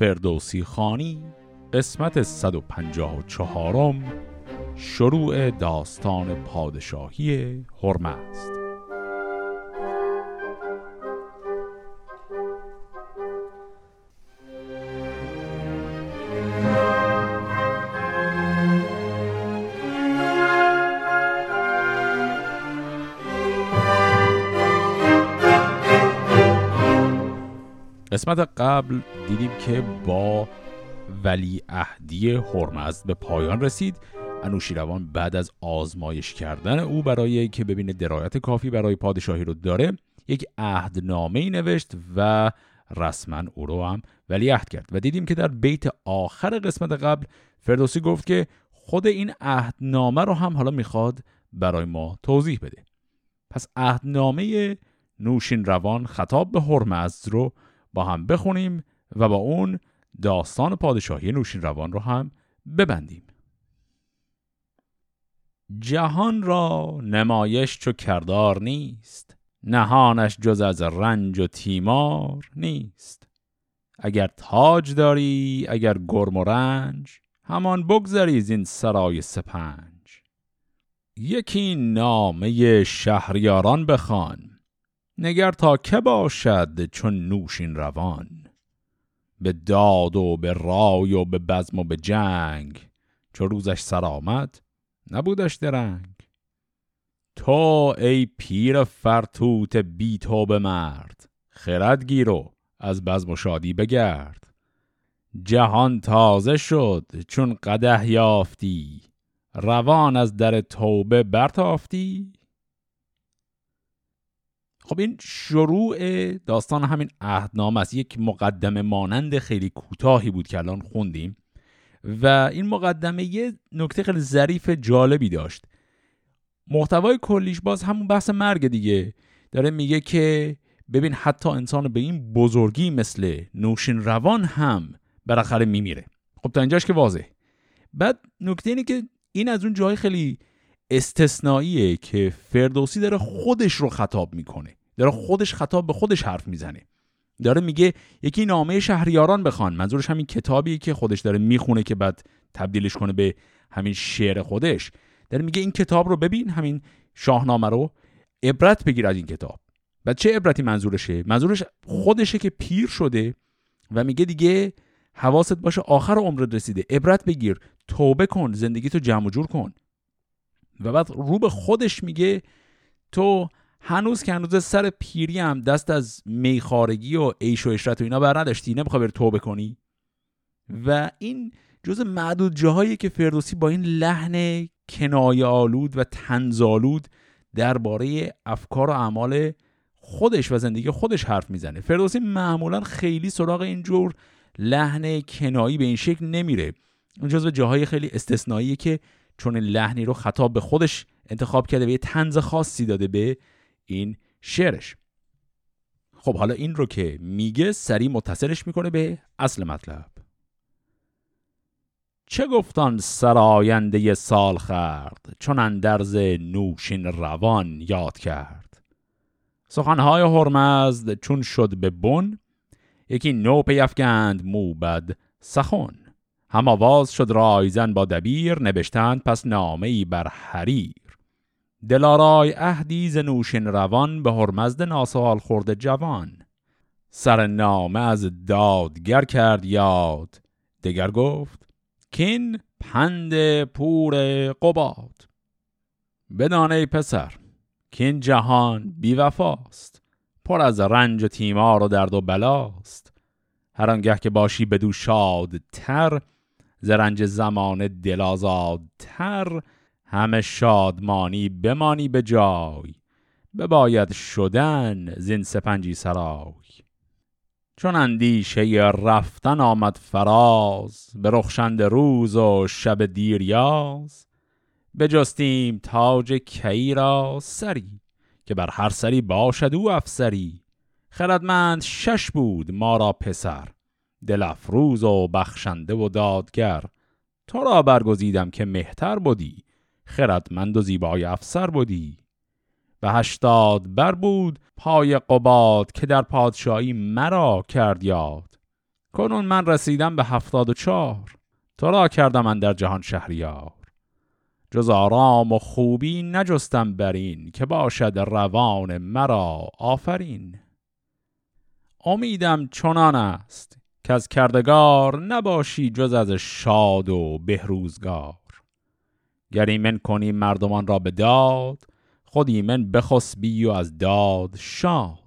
فردوسی خانی قسمت 154 شروع داستان پادشاهی هرمزد قسمت قبل دیدیم که با ولی اهدی هرمزد به پایان رسید. انوشیروان بعد از آزمایش کردن او برای که ببینه درایت کافی برای پادشاهی رو داره یک عهدنامه ای نوشت و رسما او رو هم ولی عهد کرد. و دیدیم که در بیت آخر قسمت قبل فردوسی گفت که خود این عهدنامه رو هم حالا می‌خواد برای ما توضیح بده. پس عهدنامه نوشین روان خطاب به هرمزد رو با هم بخونیم و با اون داستان پادشاهی نوشین روان رو هم ببندیم. جهان را نمایش چو کردار نیست نهانش جز از رنج و تیمار نیست. اگر تاج داری اگر گرم و رنج همان بگذری این سرای سپنج. یکی نامه شهریاران بخوان نگر تا که باشد چون نوشین روان؟ به داد و به رای و به بزم و به جنگ چو روزش سر آمد نبودش درنگ. تو ای پیر فرتوت بی تو به مرد خرد گیرو از بزم و شادی بگرد. جهان تازه شد چون قده یافتی روان از در توبه برتافتی. خب این شروع داستان همین عهدنامه است. یک مقدمه مانند خیلی کوتاهی بود که الان خوندیم. و این مقدمه یه نکته خیلی ظریف جالبی داشت. محتوای کلیش باز همون بحث مرگ دیگه. داره میگه که ببین حتی انسان به این بزرگی مثل نوشین روان هم بالاخره میمیره. خب تا اینجاش که واضح بعد نکته اینه که این از اون جای خیلی استثنائیه که فردوسی داره خودش رو خطاب می‌کنه. داره خودش خطاب به خودش حرف می‌زنه. داره میگه یکی نامه شهریاران بخوان. منظورش همین کتابیه که خودش داره می‌خونه که بعد تبدیلش کنه به همین شعر خودش. داره میگه این کتاب رو ببین همین شاهنامه رو عبرت بگیر از این کتاب. و چه عبرتی منظورشه؟ منظورش خودشه که پیر شده و میگه دیگه حواست باشه آخر عمرت رسیده. عبرت بگیر توبه کن زندگی تو جمع جور کن. و بعد رو به خودش میگه تو هنوز که هنوز سر پیری هم دست از میخارگی و عیش و اشرت و اینا بر نداشتی نمی‌خوای بری توبه کنی؟ و این جز معدود جاهایی که فردوسی با این لحن کنایه آلود و تنزالود درباره افکار و اعمال خودش و زندگی خودش حرف می‌زنه. فردوسی معمولا خیلی سراغ اینجور لحن کنایی به این شکل نمیره. اون جزو جاهای خیلی استثنایی که چون لحنی رو خطاب به خودش انتخاب کرده و یه تنز خاصی داده به این شعرش. خب حالا این رو که میگه سریع متصلش می‌کنه به اصل مطلب. چه گفتان سراینده سال خرد چون اندرز نوشین روان یاد کرد؟ سخنهای هرمزد چون شد به بن یکی نو پیفگند موبد سخن. هم آواز شد رایزن با دبیر نبشتند پس نامه بر حریر. دلارای اهدی ز نوشین روان به هرمزد ناسال خورده جوان. سر نامه از دادگر کرد یاد. دگر گفت کین پند پور قباد. بدانه پسر کین جهان بیوفاست پر از رنج و تیمار و درد و بلاست. هر آنگه که باشی بدو شاد تر ز رنج زمان دلازاد تر همه شادمانی بمانی به جای بباید شدن زین سپنجی سرای. چون اندیشه رفتن آمد فراز به رخشند روز و شب دیریاز بجستیم تاج کی را سری که بر هر سری باشد او افسری. خردمند شش بود ما را پسر دل افروز و بخشنده و دادگر. تو را برگزیدم که مهتر بودی خردمند و زیبای افسر بودی و هشتاد بر بود پای قباد که در پادشاهی مرا کرد یاد. کنون من رسیدم به هفتاد و چار تو را کردم من در جهان شهریار. جز آرام و خوبی نجستم برین که باشد روان مرا آفرین. امیدم چنان است که از کردگار نباشی جز از شاد و بهروزگار. گر ایمن کنی مردمان را به داد خود ایمن بخسبی و از داد شاد.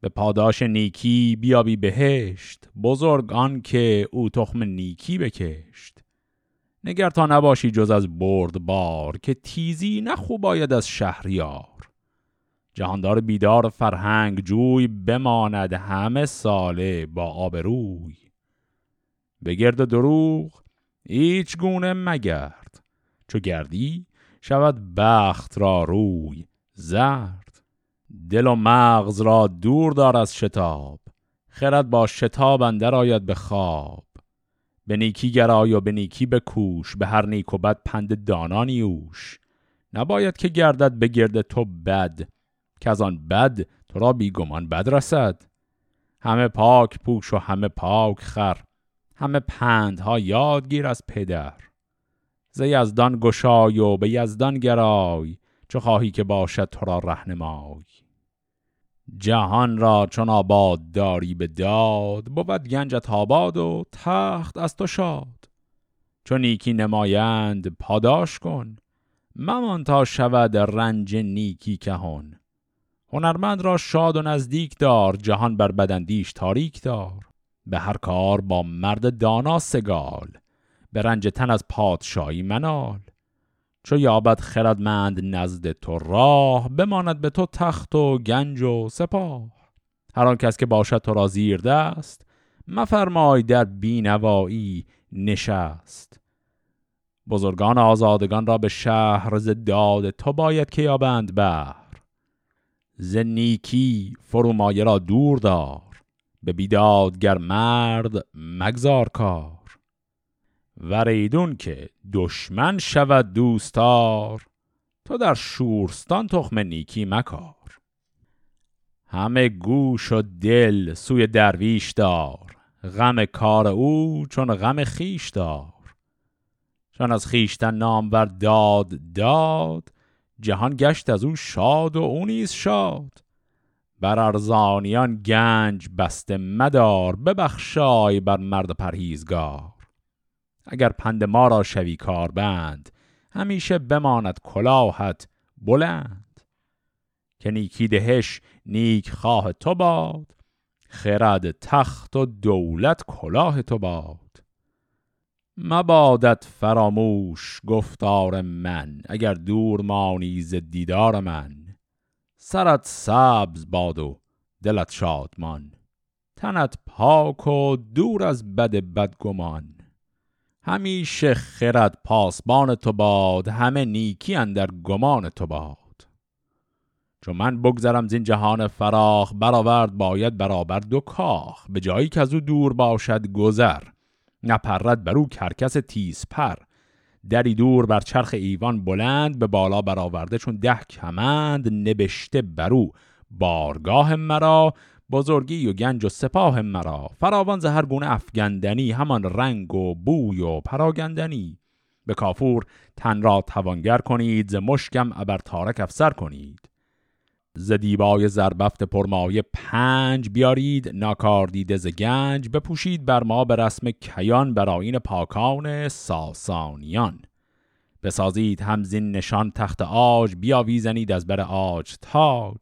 به پاداش نیکی بیابی بهشت بزرگ آن که او تخم نیکی بکشت. نگر تا نباشی جز از برد بار که تیزی نخوب باید از شهریار. جهاندار بیدار فرهنگ جوی بماند همه ساله با آبروی. به گرد دروغ هیچ گونه مگرد چو گردی شود بخت را روی زرد. دل و مغز را دور دار از شتاب خرد با شتاب اندر آید به خواب. به نیکی گرای و به نیکی بکوش به هر نیک و بد پند دانانی اوش. نباید که گردد به گرد تو بد که از آن بد تو را بیگمان بد رسد. همه پاک پوش و همه پاک خر همه پندها یادگیر از پدر. ز یزدان گشای و به یزدان گرای چه خواهی که باشد تو را رهنمای. جهان را چون آباد داری به داد بود گنجت آباد و تخت از تو شاد. چون نیکی نمایند پاداش کن. ممان تا شود رنج نیکی کهون هنرمند را شاد و نزدیک دار جهان بر بدندیش تاریک دار. به هر کار با مرد دانا سگال. به رنج تن از پادشاهی منال. چو یابد خردمند نزد تو راه بماند به تو تخت و گنج و سپاه. هر آن کس که باشد تو را زیر دست مفرمای در بینوایی نشست. بزرگان آزادگان را به شهر ز داد تو باید که یابند بهر. ز نیکی فرومایه را دور دار به بیدادگر مرد مگذار کار. وریدون که دشمن شود دوستار تو در شورستان تخم نیکی مکار. همه گوش و دل سوی درویش دار غم کار او چون غم خیش دار. چون از خیشتن نام بر داد داد جهان گشت از او شاد و او نیز شاد. بر ارزانیان گنج بسته مدار ببخشای بر مرد پرهیزگار. اگر پند ما را شوی کار بند همیشه بماند کلاهت بلند. که نیکی دهش نیک خواه تو باد خرد تخت و دولت کلاه تو باد. مبادت فراموش گفتار من اگر دور مانی ز دیدار من. سرت سبز باد و دلت شادمان. تنت پاک و دور از بد بدگمان. همیشه خرد پاسبان تو باد همه نیکی اندر گمان تو باد. چون من بگذرم زین جهان فراخ برآورد باید برابر دو کاخ. به جایی که از او دور باشد گذر نپرد بر او کرکس تیز پر. دری دور بر چرخ ایوان بلند به بالا برآورده چون ده کمند. نبشته بر او بارگاه مرا بزرگی و گنج و سپاه مرا. فراوان هر گونه افگندنی همان رنگ و بوی و پراگندنی. به کافور تن را توانگر کنید ز مشکم ابر تارک افسر کنید. ز دیبای زربفت پرمایه پنج بیارید ناکار دیده ز گنج بپوشید بر ما به رسم کیان براین پاکان ساسانیان. بسازید همزین نشان تخت آج بیاویزنید از بر آج تاج.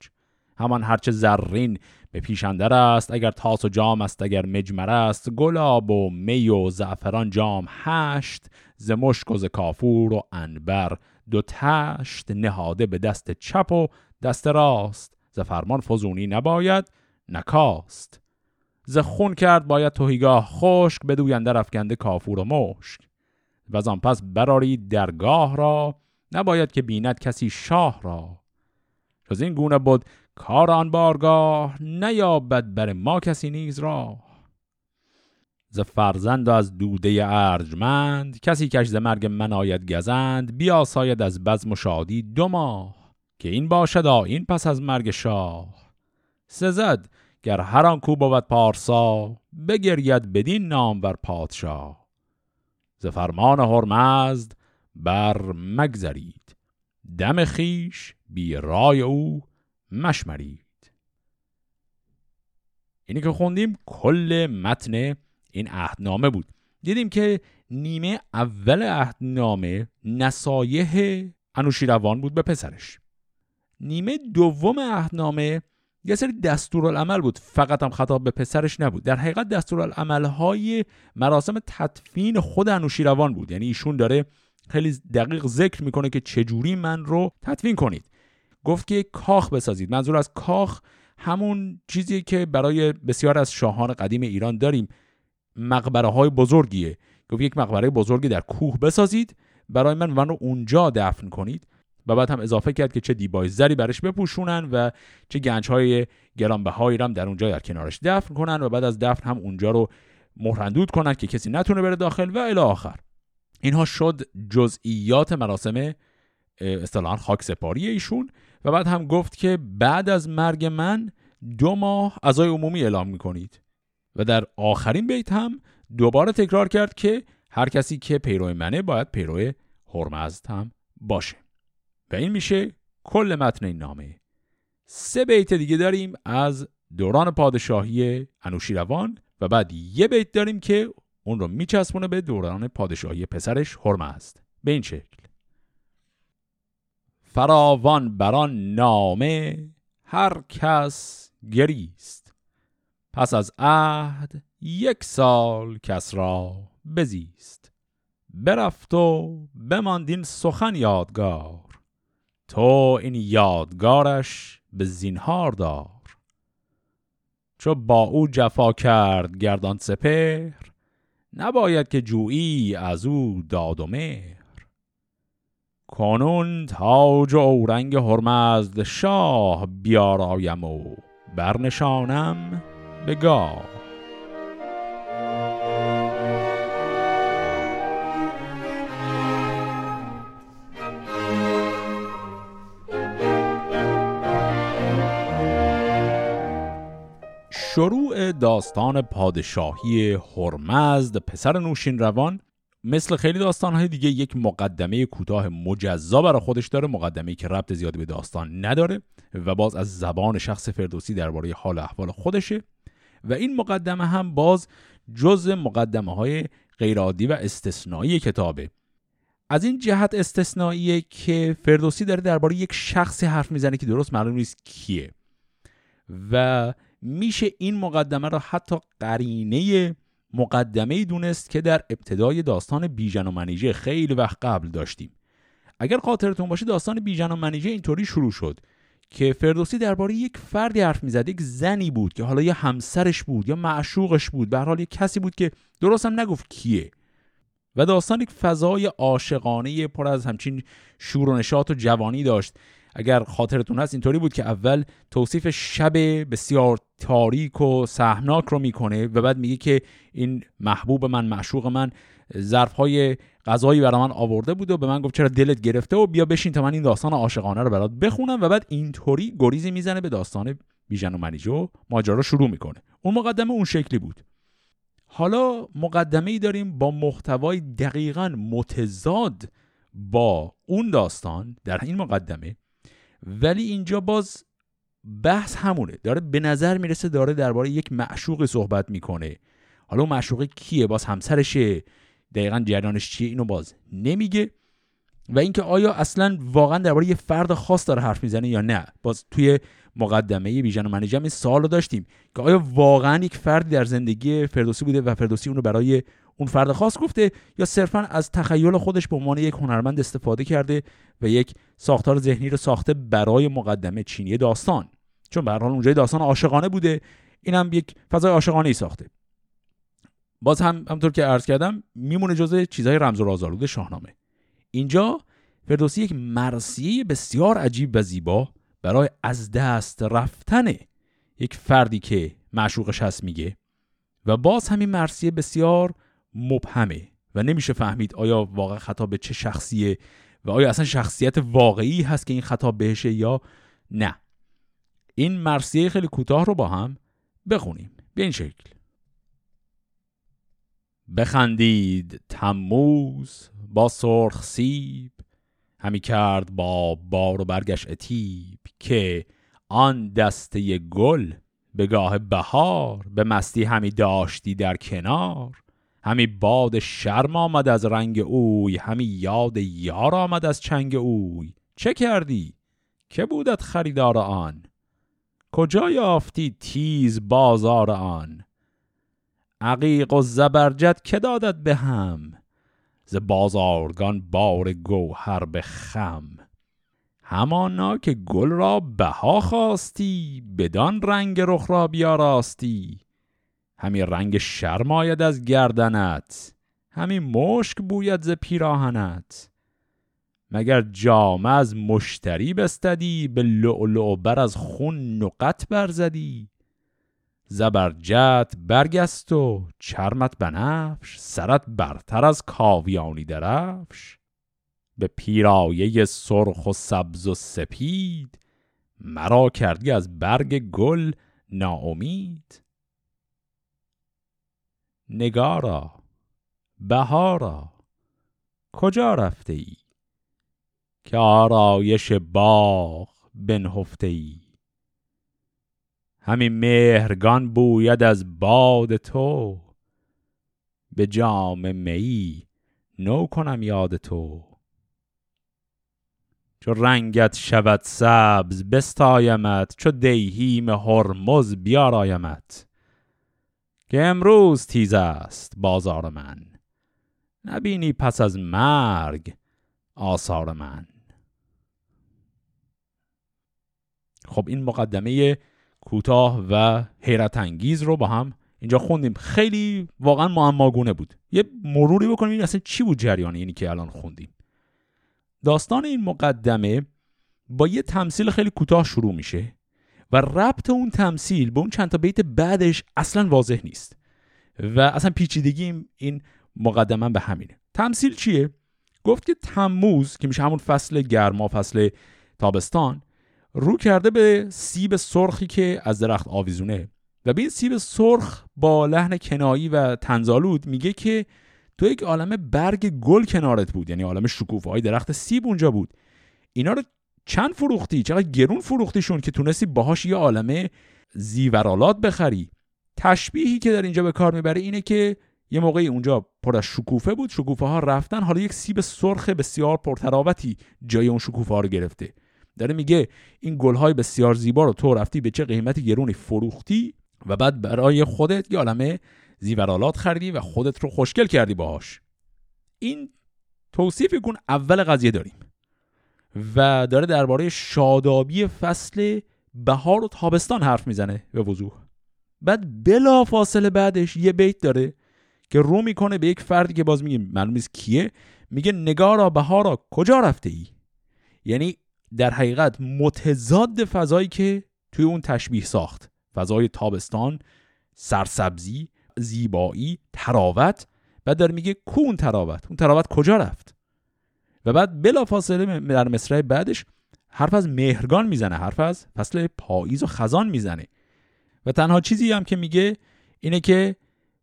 همان هرچه زرین پیشندر است اگر تاس و جام است اگر مجمر است. گلاب و می و زعفران جام هشت ز مشک و ز کافور و انبر دو تشت. نهاده به دست چپ و دست راست. ز فرمان فزونی نباید نکاست. ز خون کرد باید توهیگاه خشک بدویندر افکنده کافور و مشک. و آن پس براری درگاه را نباید که بیند کسی شاه را. جز این گونه بود کار آن بارگاه نیابد بر ما کسی نیز را ز فرزند و از دوده ارجمند کسی کش ز مرگ من آید گزند بیاساید از بزم و شادی دو ماه. که این باشد این پس از مرگ شاه. سزد گر هر آن کو بود پارسا بگرید بدین نام بر پادشاه. ز فرمان هرمزد بر مگذرید دم خیش بی رای او مشمرید. اینی که خوندیم کل متن این عهدنامه بود. دیدیم که نیمه اول عهدنامه نصایح انوشیروان بود به پسرش. نیمه دوم عهدنامه یه سری دستورالعمل بود. فقط هم خطاب به پسرش نبود. در حقیقت دستورالعمل های مراسم تدفین خود انوشیروان بود. یعنی ایشون داره خیلی دقیق ذکر می‌کنه که چجوری من رو تدفین کنید. گفت که کاخ بسازید. منظور از کاخ همون چیزی که برای بسیار از شاهان قدیم ایران داریم. مقبره های بزرگیه. گفت یک مقبره بزرگی در کوه بسازید. برای من من رو اونجا دفن کنید. و بعد هم اضافه کرد که چه دیبای زری برش بپوشونن و چه گنج های گرانبهایی هم در اونجا در کنارش دفن کنن و بعد از دفن هم اونجا رو مهرندود کنن که کسی نتونه بره داخل و الی آخر. اینها شد جزئیات مراسم اصطلاحا خاک سپاری ایشون. و بعد هم گفت که بعد از مرگ من دو ماه ازای عمومی اعلام می‌کنید. و در آخرین بیت هم دوباره تکرار کرد که هر کسی که پیرو منه باید پیرو هرمزد هم باشه. و این میشه کل متن این نامه. سه بیت دیگه داریم از دوران پادشاهی انوشیروان و بعد یه بیت داریم که اون رو میچسبونه به دوران پادشاهی پسرش هرمزد به این شکل. فراوان بران نامه هر کس گریست. پس از عهد یک سال کس را بزیست. برفت و بماندین سخن یادگار. تو این یادگارش به زینهار دار. چو با او جفا کرد گردان سپر نباید که جویی از او داد و مهر. کنون تاج و اورنگ هرمزد شاه بیارایم و برنشانم به گاه. شروع داستان پادشاهی هرمزد پسر نوشین روان مثل خیلی داستانهای دیگه یک مقدمه کوتاه مجزا برای خودش داره مقدمه که ربط زیادی به داستان نداره و باز از زبان شخص فردوسی درباره حال احوال خودشه. و این مقدمه هم باز جز مقدمه های غیرعادی و استثنایی کتابه. از این جهت استثنائیه که فردوسی داره درباره یک شخصی حرف می‌زنه که درست معلوم نیست کیه. و میشه این مقدمه را حتی قرینه مقدمه دونست که در ابتدای داستان بیژن و منیژه خیلی وقت قبل داشتیم. اگر خاطرتون باشه داستان بیژن و منیژه اینطوری شروع شد که فردوسی درباره یک فردی حرف می‌زد یک زنی بود که حالا یا همسرش بود یا معشوقش بود به حال یک کسی بود که درست هم نگفت کیه. و داستان یک فضای عاشقانه پر از همچین شور و نشاط و جوانی داشت. اگر خاطرتون هست اینطوری بود که اول توصیف شب بسیار تاریک و سهمناک رو می‌کنه و بعد میگه که این محبوب من معشوق من ظرف های غذایی برای من آورده بود و به من گفت چرا دلت گرفته و بیا بشین تا من این داستان عاشقانه رو برات بخونم و بعد اینطوری گریزی می‌زنه به داستان بیژن و منیجو ماجرا شروع می‌کنه. اون مقدمه اون شکلی بود. حالا مقدمه ای داریم با محتوای دقیقا متضاد با اون داستان در این مقدمه. ولی اینجا باز بحث همونه. داره به نظر می‌رسه داره درباره یک معشوق صحبت می‌کنه. حالا اون معشوق کیه؟ باز همسرشه. دقیقا جریانش چیه؟ اینو باز نمیگه. و اینکه آیا اصلا واقعا درباره یه فرد خاص داره حرف می‌زنه یا نه؟ باز توی مقدمه بیژن و منیجم این سوال رو داشتیم که آیا واقعا یک فردی در زندگی فردوسی بوده و فردوسی اونو برای اون فرد خاص گفته یا صرفا از تخیل خودش به عنوان یک هنرمند استفاده کرده و یک ساختار ذهنی رو ساخته برای مقدمه چینی داستان. چون به هر حال اونجای داستان عاشقانه بوده اینم یک فضای عاشقانه ای ساخته. باز هم همطور که عرض کردم میمونه جزء چیزهای رمز و رازآلود شاهنامه. اینجا فردوسی یک مرسیه بسیار عجیب و زیبا برای از دست رفتن یک فردی که معشوقش هست میگه. و باز همین مرسیه بسیار مبهمه و نمیشه فهمید آیا واقع خطاب به چه شخصیه و آیا اصلا شخصیت واقعی هست که این خطاب بهشه یا نه. این مرسیه خیلی کوتاه رو با هم بخونیم. به این شکل. بخندید تموز با سرخ سیب همی کرد با بار و برگش اتیب که آن دسته گل به گاه بهار به مستی همی داشتی در کنار. همی باد شرم آمد از رنگ اوی همی یاد یار آمد از چنگ اوی چه کردی؟ که بودت خریدار آن؟ کجا یافتی تیز بازار آن؟ عقیق و زبرجد که دادت به هم ز بازارگان بار گوهر به خم همانا که گل را بها خواستی بدان رنگ رخ را بیاراستی همی رنگ شرم آید از گردنت. همی مشک بوید ز پیراهنت. مگر جامه از مشتری بستدی به لعلع بر از خون نقط برزدی؟ زبرجت برگست و چرمت بنفش سرت برتر از کاویانی درفش. به پیرایه سرخ و سبز و سپید مرا کردی از برگ گل ناامید. نگارا بهارا کجا رفته ای که آرایش باغ بنهفته ای همین مهرگان بوید از باد تو. به جام می نو کنم یاد تو. چو رنگت شود سبز بستایمت چو دیهیم هرمز بیارایمت. که امروز تیز است بازار من. نبینی پس از مرگ آثار من. خب این مقدمه کوتاه و حیرت انگیز رو با هم اینجا خوندیم. خیلی واقعا معماگونه بود. یه مروری بکنیم این اصلا چی بود جریان اینی که الان خوندیم. داستان این مقدمه با یه تمثیل خیلی کوتاه شروع میشه. و ربط اون تمثیل به اون چند تا بیت بعدش اصلا واضح نیست. و اصلا پیچیدگی این مقدمه به همینه. تمثیل چیه؟ گفت که تموز که میشه همون فصل گرما فصل تابستان رو کرده به سیب سرخی که از درخت آویزونه. و به این سیب سرخ با لحن کنایی و تنزالود میگه که تو یک عالم برگ گل کنارت بود. یعنی عالم شکوفه های درخت سیب اونجا بود. اینا رو چند فروختی؟ چقدر گرون فروختیشون که تونستی باهاش یه عالمه زیورالات بخری. تشبیهی که در اینجا به کار می‌بره اینه که یه موقعی اونجا پر از شکوفه بود. شکوفه ها رفتن حالا یک سیب سرخ بسیار پرتراوتی جای اون شکوفه ها رو گرفته. داره میگه این گلهای بسیار زیبا رو تو رفتی به چه قیمتی گرونی فروختی و بعد برای خودت یه عالمه زیورالات خریدی و خودت رو خوشگل کردی باهاش. این توصیف کن اول قضیه داریم. و داره درباره شادابی فصل بهار و تابستان حرف می‌زنه به وضوح. بعد بلا فاصله بعدش یه بیت داره که رو می‌کنه به یک فردی که باز میگه معلوم کیه میگه نگارا بهارا کجا رفته ای؟ یعنی در حقیقت متضاد فضایی که توی اون تشبیه ساخت. فضای تابستان سرسبزی زیبایی تراوت بعد داره میگه کو اون تراوت؟ اون تراوت کجا رفت؟ و بعد بلا فاصله در مصرع بعدش حرف از مهرگان می‌زنه حرف از فصل پاییز و خزان می‌زنه. و تنها چیزی هم که میگه اینه که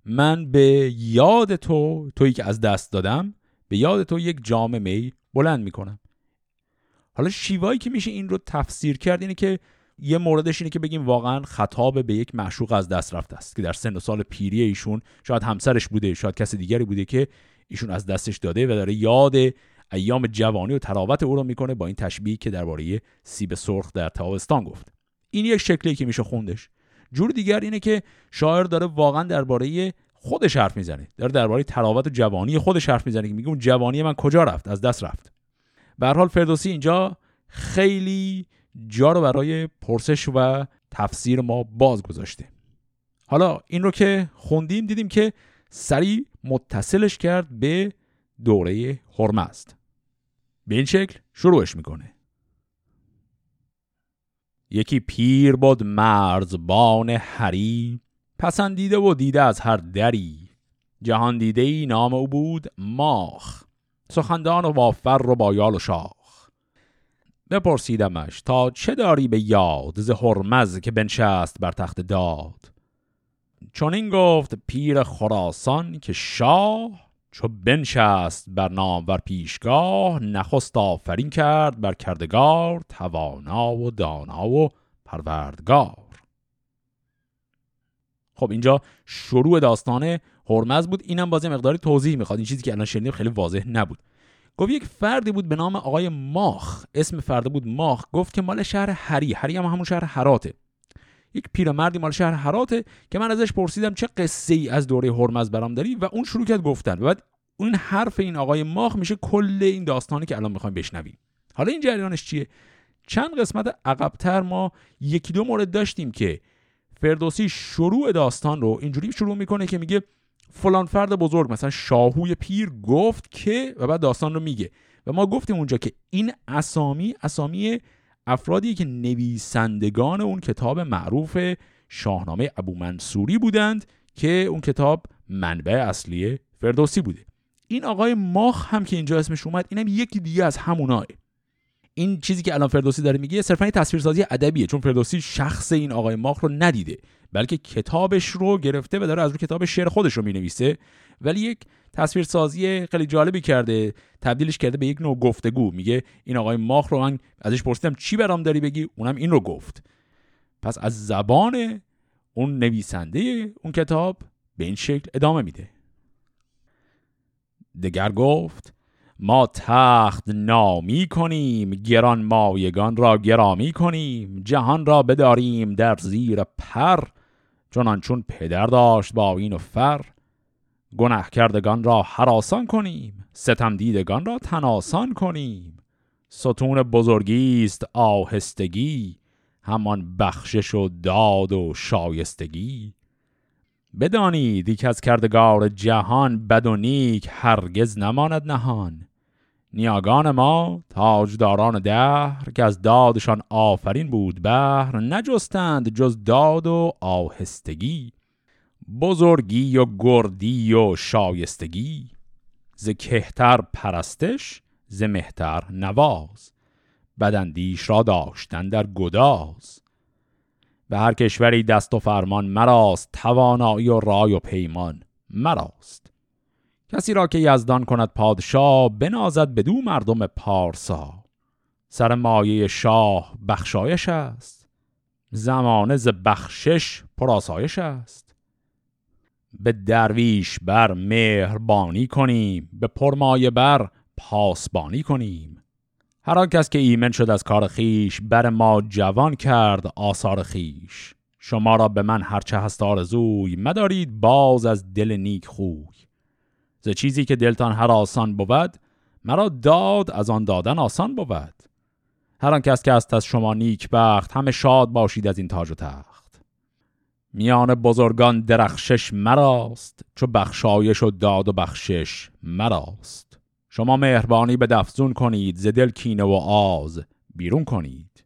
من به یاد تو تویی که از دست دادم به یاد تو یک جام می بلند می‌کنم. حالا شیوایی که میشه این رو تفسیر کرد اینه که یه موردش اینه که بگیم واقعا خطاب به یک معشوق از دست رفته است که در سن و سال پیری ایشون شاید همسرش بوده شاید کس دیگری بوده که ایشون از دستش داده و داره یاد ایام جوانی و تراوت او رو می‌کنه با این تشبیهی که درباره سیب سرخ در تابستان گفت. این یک شکلی که میشه خوندش. جور دیگر اینه که شاعر داره واقعا درباره خودش حرف می‌زنه. داره درباره تراوت و جوانی خودش حرف می‌زنه که میگه جوانی من کجا رفت؟ از دست رفت. به حال فردوسی اینجا خیلی جا رو برای پرسش و تفسیر ما باز گذاشته حالا این رو که خوندیم دیدیم که سریع متصلش کرد به دوره است. به این شکل شروعش می‌کنه. یکی پیر بود مرزبان هری پسندیده و دیده از هر دری. جهان دیده ای نام او بود ماخ سخندان و وافر و بایال و شاخ. بپرسیدمش تا چه داری به یاد ز هرمز که بنشست بر تخت داد؟ چون این گفت پیر خراسان که شاه چو بنشست بر نامور پیشگاه نخست آفرین کرد بر کردگار توانا و دانا و پروردگار. خب اینجا شروع داستان هرمز بود. اینم بازی مقداری توضیح می‌خواد. این چیزی که الان شنیدیم خیلی واضح نبود. گفت یک فردی بود به نام آقای ماخ. اسم فرد بود ماخ. گفت که مال شهر هری. هری هم همون شهر هراته یک پیرمردی مال شهر هراته که من ازش پرسیدم چه قصه ای از دوره هرمز برام داری و اون شروع کرد گفتن. و بعد اون حرف این آقای ماخ میشه کل این داستانی که الان می‌خوایم بشنویم. حالا این جریانش چیه؟ چند قسمت عقبتر ما یکی دو مورد داشتیم که فردوسی شروع داستان رو اینجوری شروع می‌کنه که میگه فلان فرد بزرگ مثلا شاهوی پیر گفت که و بعد داستان رو میگه. و ما گفتیم اونجا که این اسامی اسامی افرادی که نویسندگان اون کتاب معروف شاهنامه ابو منصوری بودند که اون کتاب منبع اصلی فردوسی بوده. این آقای ماخ هم که اینجا اسمش اومد اینم یکی دیگه از هموناه این چیزی که الان فردوسی داره میگه صرفا تصویرسازی ادبیه چون فردوسی شخص این آقای ماخ رو ندیده بلکه کتابش رو گرفته و داره از رو کتاب شعر خودش رو می‌نویسه. ولی یک تصویرسازی خیلی جالبی کرده تبدیلش کرده به یک نوع گفتگو. میگه این آقای ماخ رو من ازش پرسیدم چی برام داری بگی؟ اونم این رو گفت. پس از زبان اون نویسنده اون کتاب به این شکل ادامه میده. دگر گفت ما تخت نامی کنیم گران مایگان را گرامی کنیم جهان را بداریم در زیر پر چنان چون پدر داشت با این و فر. گناه کردگان را حراسان کنیم ستم دیدگان را تناسان کنیم. ستون بزرگی است آهستگی همان بخشش و داد و شایستگی. بدانید یک از کردگار جهان بد و نیک هرگز نماند نهان. نیاگان ما تاجداران دهر که از دادشان آفرین بود بهر نجستند جز داد و آهستگی. بزرگی و گردی و شایستگی ز کهتر پرستش ز مهتر نواز. بدندیش را داشتن در گداز. به هر کشوری دست و فرمان مراست توانایی و رای و پیمان مراست. کسی را که یزدان کند پادشاه بنازد بدو مردم پارسا. سر مایه شاه بخشایش است. زمانه ز بخشش پراسایش است. به درویش بر مهربانی کنیم به پرمایه بر پاسبانی کنیم. هر آن کس که ایمن شد از کار خیش بر ما جوان کرد آثار خیش شما را به من هرچه هست آرزوی مدارید باز از دل نیک خوی. ز چیزی که دلتان هر آسان بود مرا داد از آن دادن آسان بود. هر آن کس که است از شما نیک بخت همه شاد باشید از این تاج و تخت. میان بزرگان درخشش مراست چو بخشایش و داد و بخشش مراست. شما مهربانی به دفزون کنید ز دل کینه و آز بیرون کنید.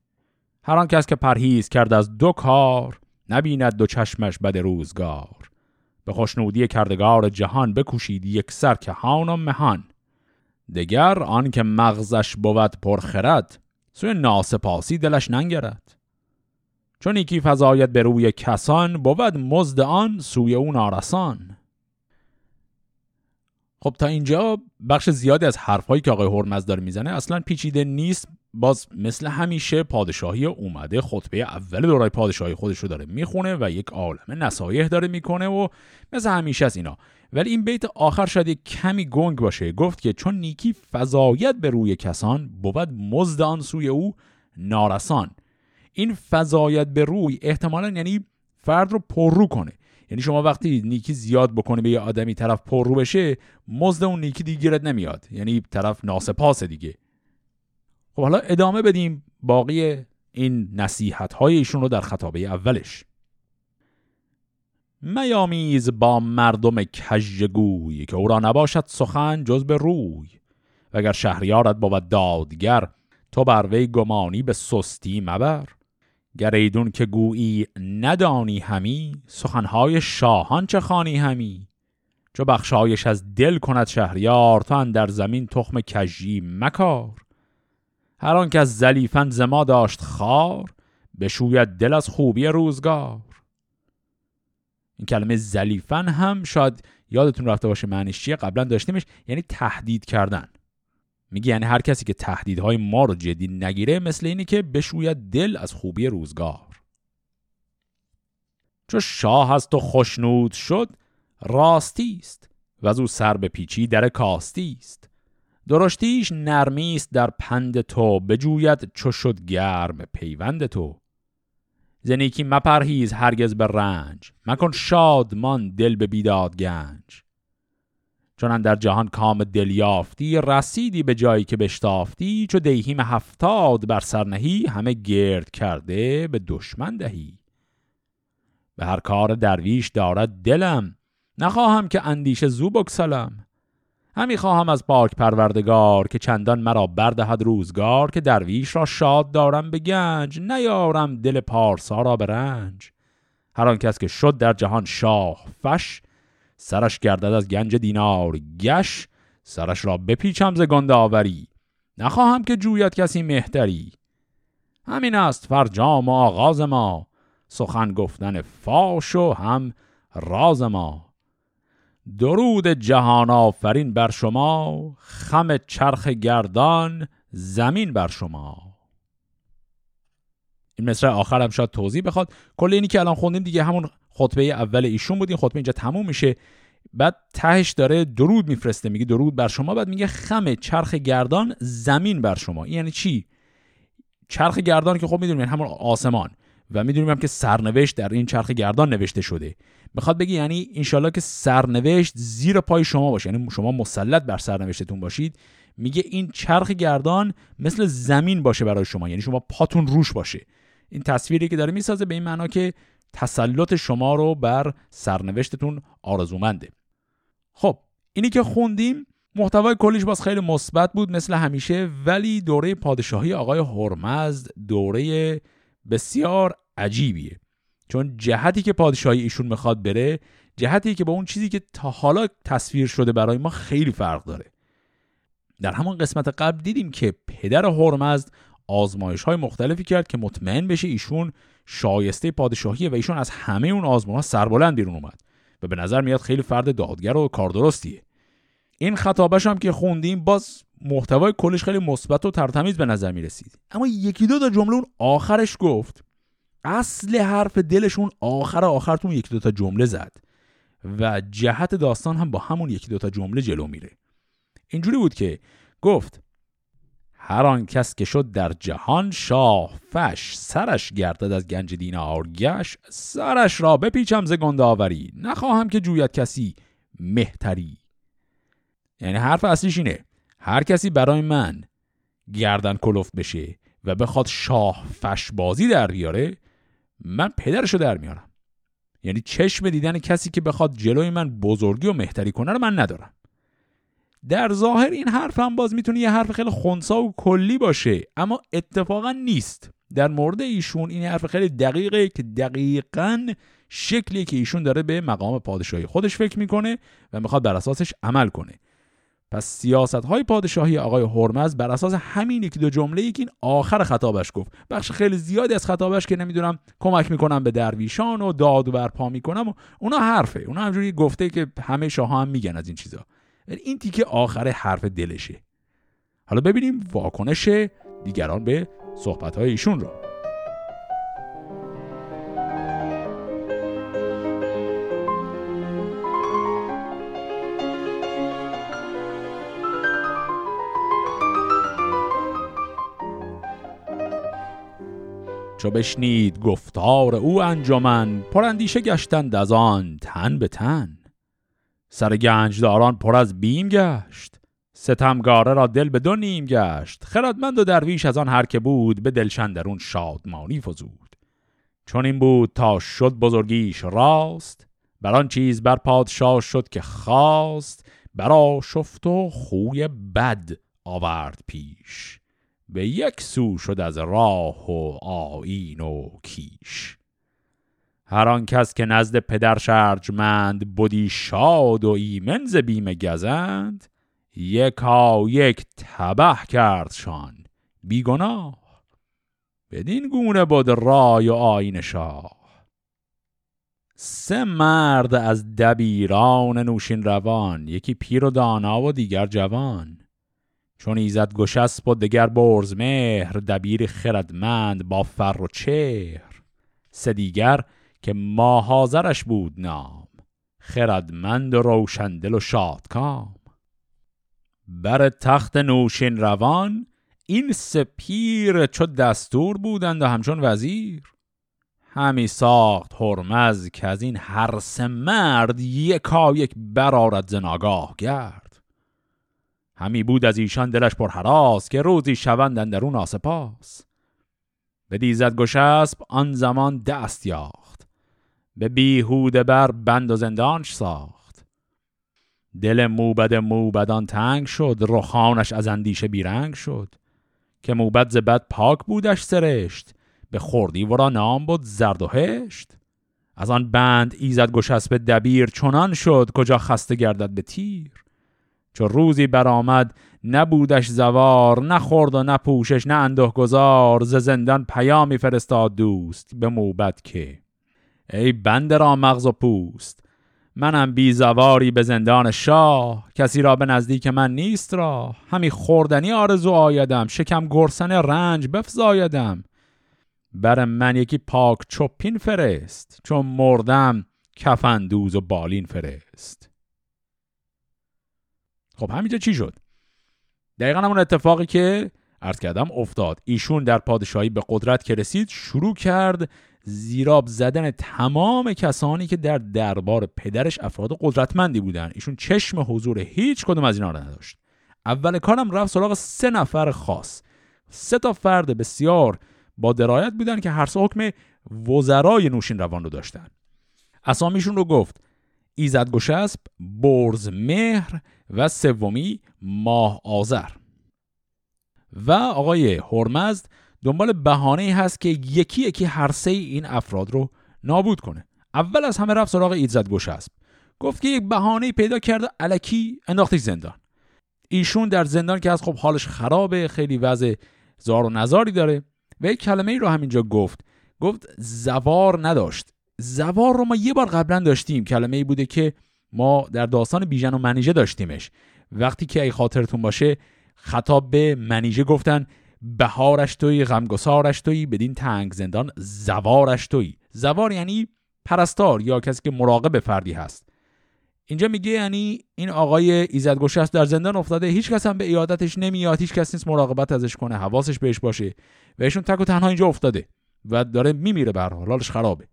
هر آن کس که پرهیز کرد از دو کار نبیند دو چشمش بد روزگار. به خوشنودی کردگار جهان بکوشید یک سر که هان و مهان. دگر آن که مغزش بود پرخرد سوی ناسپاسی دلش ننگرد. چون یکی فضایت به روی کسان بود مزد آن سوی اون آرسان خب تا اینجا بخش زیادی از حرفهایی که آقای هرمز داره می‌زنه اصلا پیچیده نیست. باز مثل همیشه پادشاهی اومده خطبه اول دورای پادشاهی خودش رو داره می‌خونه و یک عالم نصایح داره می‌کنه و مثل همیشه از اینا. ولی این بیت آخر شاید کمی گنگ باشه. گفت که چون نیکی فضایت به روی کسان بود مزد آن سوی او نارسان. این فضایت به روی احتمالا یعنی فرد رو پررو کنه. یعنی شما وقتی نیکی زیاد بکنه به یه آدمی طرف پررو بشه مزد اون نیکی دیگه گیرت نمیاد. یعنی طرف ناسپاس دیگه. خب حالا ادامه بدیم باقی این نصیحت های ایشون رو در خطابه اولش. میامیز با مردم کژگوی که او را نباشد سخن جز به روی. و اگر شهریارت بود دادگر تو بر وی گمانی به سستی مبر. گر ایدون که گویی ندانی همی سخنهای شاهان چه خانی همی؟ چو بخشایش از دل کند شهریار تو در زمین تخم کژی مکار. هر آن که از زلیفن زما داشت خار بشوید دل از خوبی روزگار. این کلمه زلیفن هم شاید یادتون رفته باشه معنیش چیه؟ قبلا داشتیمش یعنی تهدید کردن. میگه یعنی هر کسی که تهدیدهای ما رو جدی نگیره مثل اینی که بشوید دل از خوبی روزگار. چو شاه هست و خوشنود شد راستی است و از او سر به پیچی در کاستی است. درشتیش نرمی است در پند تو بجوید چو شد گرم پیوند تو. زنیکی مپرهیز هرگز به رنج مکن شادمان دل به بیداد گنج. چون در جهان کام دل یافتی رسیدی به جایی که بشتافتی چو دیهیم هفتاد بر سرنهی همه گرد کرده به دشمن دهی. به هر کار درویش دارد دلم نخواهم که اندیشه زو بکسلم همی خواهم از پاک پروردگار که چندان مرا بردهد روزگار که درویش را شاد دارم به گنج نیارم دل پارسا را به رنج. هر کس که شد در جهان شاه فش سرش گردد از گنج دینار. گش سرش را بپیچم ز گنده آوری. نخواهم که جوید کسی مهتری. همین است فرجام و آغاز ما. سخن گفتن فاش و هم راز ما. درود جهان آفرین بر شما. خم چرخ گردان زمین بر شما. این مصرع هم شاید توضیح بخواد. کل اینی که الان خوندیم دیگه همون خطبه اول ایشون بود این خطبه اینجا تموم میشه. بعد تهش داره درود میفرسته میگه درود بر شما. بعد میگه خم چرخ گردان زمین بر شما. یعنی چی؟ چرخ گردان که خب می‌دونیم یعنی همون آسمان. و می‌دونیم هم که سرنوشت در این چرخ گردان نوشته شده. می‌خواد بگی یعنی انشالله که سرنوشت زیر پای شما باشه. یعنی شما مسلط بر سرنوشتتون باشید. میگه این چرخ گردان مثل زمین باشه برای شما. یعنی شما پاتون روش باشه. این تصویری که داره می‌سازه به این معنا که تسلط شما رو بر سرنوشتتون آرزومنده. خب اینی که خوندیم محتوای کلیش باز خیلی مثبت بود مثل همیشه ولی دوره پادشاهی آقای هرمزد دوره بسیار عجیبیه. چون جهتی که پادشاهی ایشون می‌خواد بره جهتی که با اون چیزی که تا حالا تصویر شده برای ما خیلی فرق داره. در همون قسمت قبل دیدیم که پدر هرمزد آزمایش های مختلفی کرد که مطمئن بشه ایشون شایسته پادشاهیه و ایشون از همه اون آزمون ها سربلند بیرون اومد و به نظر میاد خیلی فرد دادگر و کاردرستیه. این خطابش هم که خوندیم باز محتوای کلش خیلی مثبت و ترتمیز به نظر می رسید اما یکی دو تا جمله اون آخرش گفت. اصل حرف دلشون آخر آخرتون یکی دو تا جمله زد و جهت داستان هم با همون یکی دو تا جمله جلو میره. اینجوری بود که گفت هر آن کس که شد در جهان شاه فش سرش گردد از گنج دینار گش سرش را بپیچم ز گنداوری. نخواهم که جوید کسی مهتری. یعنی حرف اصلیش اینه. هر کسی برای من گردن کلفت بشه و بخواد شاه فش بازی در بیاره من پدرشو در میارم. یعنی چشم دیدن کسی که بخواد جلوی من بزرگی و مهتری کنه رو من ندارم. در ظاهر این حرف هم باز می‌تونه یه حرف خیلی خونسا و کلی باشه اما اتفاقا نیست. در مورد ایشون این حرف خیلی دقیقه که دقیقا شکلی که ایشون داره به مقام پادشاهی خودش فکر می‌کنه و می‌خواد بر اساسش عمل کنه. پس سیاست های پادشاهی آقای هرمز بر اساس همین یکی دو جمله که این آخر خطابش گفت. بخش خیلی زیادی از خطابش که نمی‌دونم کمک می‌کنم به درویشان و داد و برپا می‌کنم و اونا حرفه. اونا همجوری گفته که همه شاه هم میگن از این چیزا. ولی این تیکه آخر حرف دلشه. حالا ببینیم واکنش دیگران به صحبت ایشون رو. چو بشنید گفتار او انجمن پراندیشه گشتند از آن تن به تن. سر گنجداران پر از بیم گشت. ستمگاره را دل به دو نیم گشت. خردمند و درویش از آن هر که بود به دلشن درون شادمانی فزود. چون این بود تا شد بزرگیش راست. بر آن چیز بر پادشاه شد که خواست. برا شفت و خوی بد آورد پیش. به یک سو شد از راه و آین و کیش. هر آن کس که نزد پدر شرجمند بودی شاد و ایمن ز بیم گزند یکا یک تبه کردشان بیگناه بدین گونه بود رای و آین شاه. سه مرد از دبیران نوشین روان یکی پیر و دانا و دیگر جوان. چون ایزد گشسب و دگر برز مهر دبیر خردمند با فر و چهر. سه دیگر که ماهازرش بود نام خردمند و روشندل و شادکام. بر تخت نوشین روان این سپیر چو دستور بودند و همچون وزیر. همی ساخت هرمز که از این هر سه مرد یکا یک برارد زناگاه گرد. همی بود از ایشان دلش پر حراس که روزی شوند در اون آسپاس. به دیزد گشسب آن زمان دست یاخت به بیهوده بر بند و زندانش ساخت. دل موبد موبدان تنگ شد رخانش از اندیشه بیرنگ شد. که موبد زبد پاک بودش سرشت به خوردی ورا نام بود زرد و هشت. از آن بند ایزد گشسب دبیر چنان شد کجا خسته گردد به تیر. چو روزی برآمد نبودش زوار نخورد و نپوشش نه اندوه گذار ز زندان پیامی فرستاد دوست به موبت که ای بنده را مغز و پوست. منم بی زواری به زندان شاه. کسی را به نزدیک من نیست را همی خوردنی آرزو آیدم. شکم گرسن رنج بفزایدم. بر من یکی پاک چپین فرست. چون مردم کفن دوز و بالین فرست. خب همینجا چی شد؟ دقیقا همون اتفاقی که عرض کردم افتاد. ایشون در پادشاهی به قدرت که رسید شروع کرد زیراب زدن تمام کسانی که در دربار پدرش افراد قدرتمندی بودن. ایشون چشم حضور هیچ کدوم از اینا رو نداشت. اول کارم رفت سراغ سه نفر خاص. سه تا فرد بسیار با درایت بودن که هر سه حکم وزرای نوشین روان رو داشتن. اسامیشون رو گفت ایزد گشسب برز مهر و سومی ماه آذر. و آقای هرمزد دنبال بهانه هست که یکی یکی هر سه این افراد رو نابود کنه. اول از همه رفت سراغ ایزد گشسب. گفت که یک بهانه پیدا کرده علکی انداختش زندان. ایشون در زندان که از خب حالش خرابه خیلی وضع زار و نزاری داره و یک کلمه ای رو همینجا گفت. گفت زوار نداشت. زوار رو ما یه بار قبلا داشتیم. کلمه ای بوده که ما در داستان بیژن و منیژه داشتیمش. وقتی که ای خاطرتون باشه خطاب به منیژه گفتن بهارش توی غمگسارش توی بدین تنگ زندان زوارش توی. زوار یعنی پرستار یا کسی که مراقب فردی هست. اینجا میگه یعنی این آقای ایزد گشست در زندان افتاده هیچ کس هم به ایادتش نمیاد هیچ کس نیست مراقبت ازش کنه حواسش بهش باشه. و ایشون تک و تنها اینجا افتاده و داره میمیره به حالش خرابه.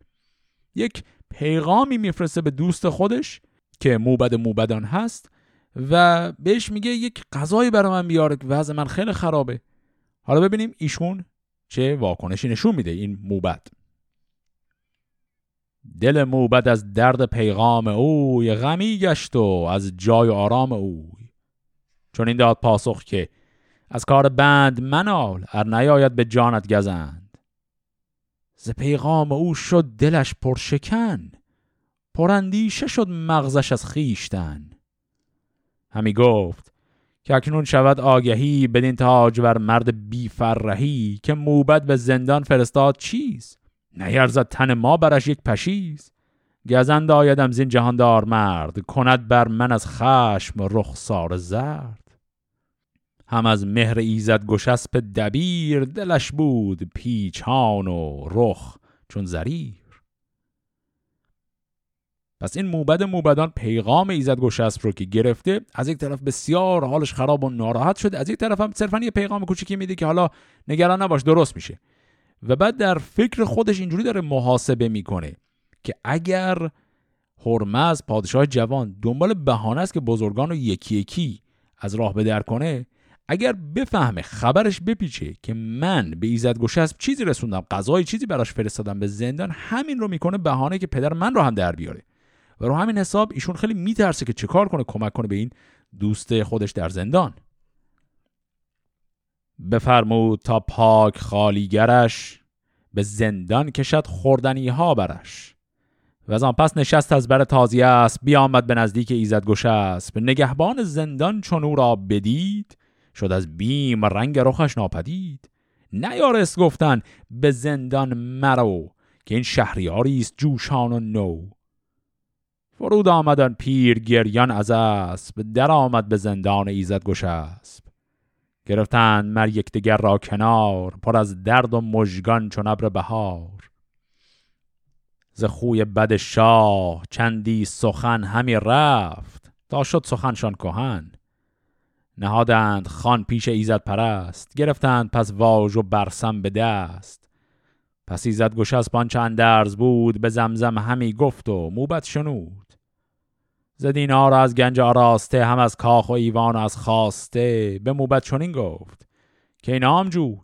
یک پیغامی میفرسته به دوست خودش که موبد موبدان هست و بهش میگه یک غذایی برای من بیاره که وضع من خیلی خرابه. حالا ببینیم ایشون چه واکنشی نشون میده این موبد. دل موبد از درد پیغام اوی غمی گشت و از جای آرام اوی. چون این داد پاسخ که از کار بند منال ار نیاید به جانت گزند. ز پیغام او شد دلش پرشکن پرندیشه شد مغزش از خیشتن همی گفت که اکنون شود آگهی بدین تاج بر مرد بی فرهی که موبد به زندان فرستاد چیز؟ نیرزد تن ما برش یک پشیز. گزند آیدم زین جهاندار مرد کند بر من از خشم رخسار زرد. هم از مهر ایزد گشسپ دبیر دلش بود پیچان و رخ چون زریر پس این موبد موبدان پیغام ایزد گشسپ رو که گرفته از یک طرف بسیار حالش خراب و ناراحت شده از یک طرف هم صرفا یه پیغام کوچیکی میده که حالا نگران نباش درست میشه. و بعد در فکر خودش اینجوری داره محاسبه می‌کنه که اگر هرمز پادشاه جوان دنبال بهانه است که بزرگان رو یکی یکی از راه بدر کنه اگر بفهمه خبرش بپیچه که من به ایزد گشسب چیزی رسوندم غذای چیزی براش فرستادم به زندان همین رو می‌کنه بهانه که پدر من رو هم در بیاره. و رو همین حساب ایشون خیلی میترسه که چه کار کنه کمک کنه به این دوست خودش در زندان. بفرمود تا پاک خالیگرش به زندان کشد خوردنی ها برش. و از آن پس نشست از بر تازی است بیامد به نزدیک ایزد به نگهبان زندان چون او را بدید شد از بیم رنگ رخش ناپدید. نیارست گفتن به زندان مرو که این شهریاری است جوشان و نو. فرود آمدن پیر گریان از اسب در آمد به زندان ایزد گوش اسب گرفتند مر یکدیگر را کنار پر از درد و مژگان چون ابر بهار. ز خوی بد شاه چندی سخن همی رفت تا شد سخنشان کهن. نهادند خان پیش ایزد پرست گرفتند پس واژ و برسم به دست. پس ایزد گوش از پان چند درز بود به زمزم همی گفت و موبت شنود. زدینا را از گنج آراسته هم از کاخ و ایوان و از خواسته به موبت چنین گفت که نام جوی.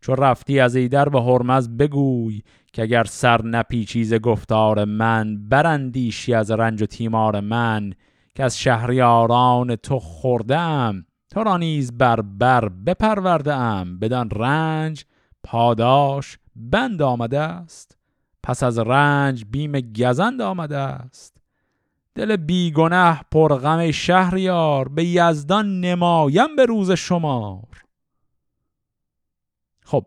چو رفتی از ایدر و هرمز بگوی که اگر سر نپیچیز گفتار من برندیشی از رنج و تیمار من که از شهریاران تو خوردم تو را نیز بر بر بپرورده بدان رنج پاداش بند آمده است. پس از رنج بیم گزند آمده است. دل بیگنه پرغم شهریار به یزدان نمایم به روز شمار. خب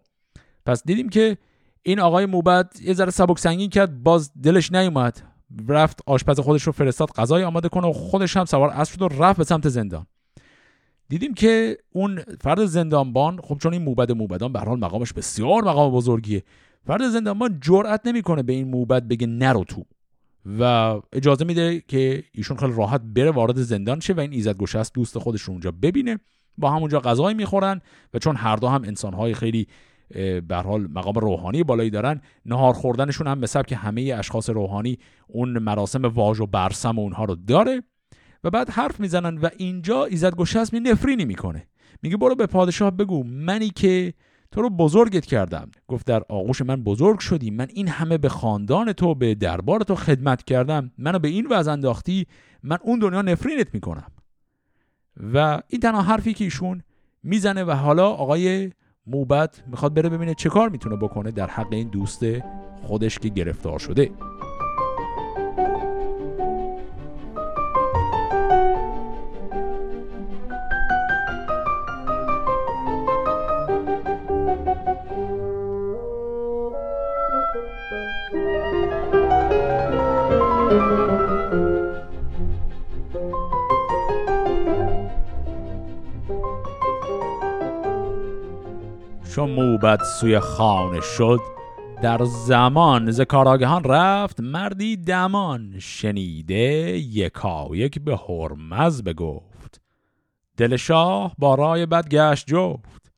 پس دیدیم که این آقای موبت یه ذره سبک سنگین کرد باز دلش نیومد. رفت آشپز خودش رو فرستاد غذای آماده کنه و خودش هم سوار اسب شد و رفت به سمت زندان. دیدیم که اون فرد زندانبان خب چون این موبد موبدان به حال مقامش بسیار مقام بزرگیه فرد زندانبان جرئت نمی‌کنه به این موبد بگه نرو تو. و اجازه میده که ایشون خیلی راحت بره وارد زندان شه و این ایزد گشست دوست خودش اونجا ببینه. با همونجا غذای می‌خورن و چون هر دو هم انسانهای خیلی به حال مقام روحانی بالایی دارن نهار خوردنشون هم مثل که همه اشخاص روحانی اون مراسم واژ و برسم و اونها رو داره. و بعد حرف می‌زنن و اینجا ایزد گشسمی نفرینی می‌کنه. میگه برو به پادشاه بگو منی که تو رو بزرگت کردم. گفت در آغوش من بزرگ شدی من این همه به خاندان تو به دربار تو خدمت کردم. منو به این وضع انداختی من اون دنیا نفرینت می‌کنم. و این تنها حرفی که ایشون می‌زنه و حالا آقای موبت می‌خواد بره ببینه چه کار می‌تونه بکنه در حق این دوست خودش که گرفتار شده. چون موبت سوی خانه شد در زمان ز کاراگهان رفت مردی دمان شنیده یکایک به هرمز بگفت. دل شاه با رای بد گشت جفت.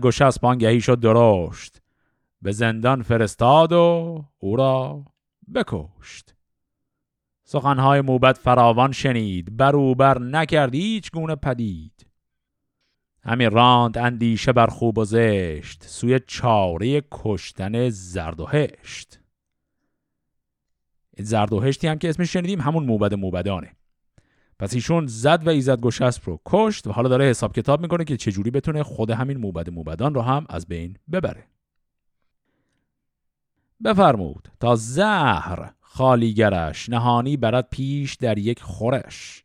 گوش از پانگهی شد درشت به زندان فرستاد و او را بکشت. سخنهای موبت فراوان شنید بروبر نکرد هیچ گونه پدید. همی راند اندیشه بر خوب و زشت سوی چاره کشتن زردوهشت زردوهشتی هم که اسمش شنیدیم همون موبد موبدانه. پس ایشون زد و ایزد گشسب رو کشت و حالا داره حساب کتاب می‌کنه که چجوری بتونه خود همین موبد موبدان رو هم از بین ببره. بفرمود تا زهر خالیگرش نهانی برد پیش در یک خورش.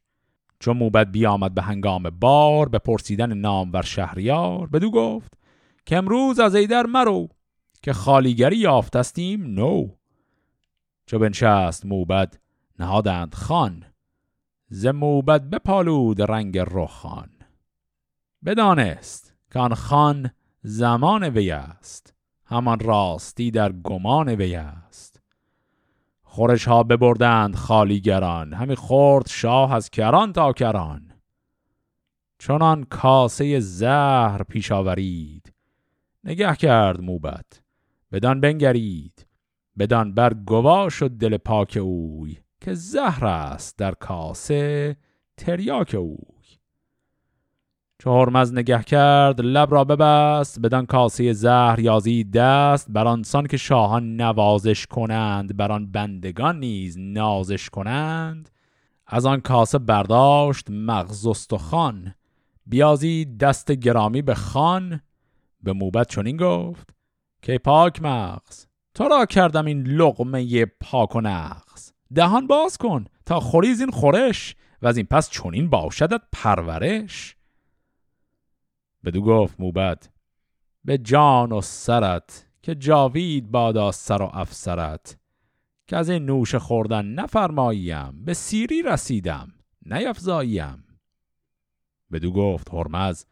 چون موبد بیامد به هنگام بار به پرسیدن نام ور شهریار بدو گفت که امروز از ایدر مرو که خالیگری یافتستیم نو. چو بنشست موبد نهادند خان ز موبد بپالود رنگ رخان. بدانست که آن خان زمان وی است همان راستی در گمان وی است. خورش ها ببردند خالیگران همی خورد شاه از کران تا کران. چنان کاسه زهر پیش آورید. نگه کرد موبت. بدان بنگرید. بدان بر گوا شد دل پاک اوی که زهر است در کاسه تریاک اوی. چهارمز نگه کرد لب را ببست بدان کاسه زهر یازی دست بر آنسان که شاهان نوازش کنند بر آن بندگان نیز نازش کنند. از آن کاسه برداشت مغز خان بیازی دست گرامی به خان به موبت چنین گفت که پاک مغز تو را کردم این لغمه پاک و نغز. دهان باز کن تا خوریز این خورش و از این پس چنین باشدت پرورش. بدو گفت موبد به جان و سرت که جاوید بادا سر و افسرت. که از این نوش خوردن نفرماییم به سیری رسیدم نیفزاییم. بدو گفت هرمز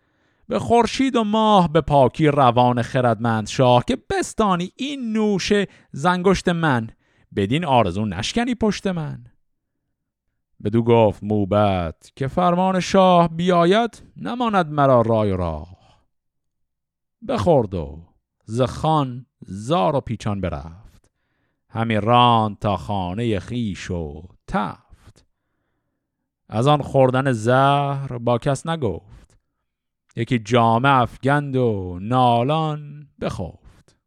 به خورشید و ماه به پاکی روان خردمند شاه که بستانی این نوش زنگشت من بدین آرزو نشکنی پشت من. بدو گفت موبت که فرمان شاه بیاید نماند مرا رای و راه. بخورد و زخان زار و پیچان برفت. همی ران تا خانه خیش و تفت. از آن خوردن زهر با کس نگفت. یکی جامه افگند و نالان بخفت.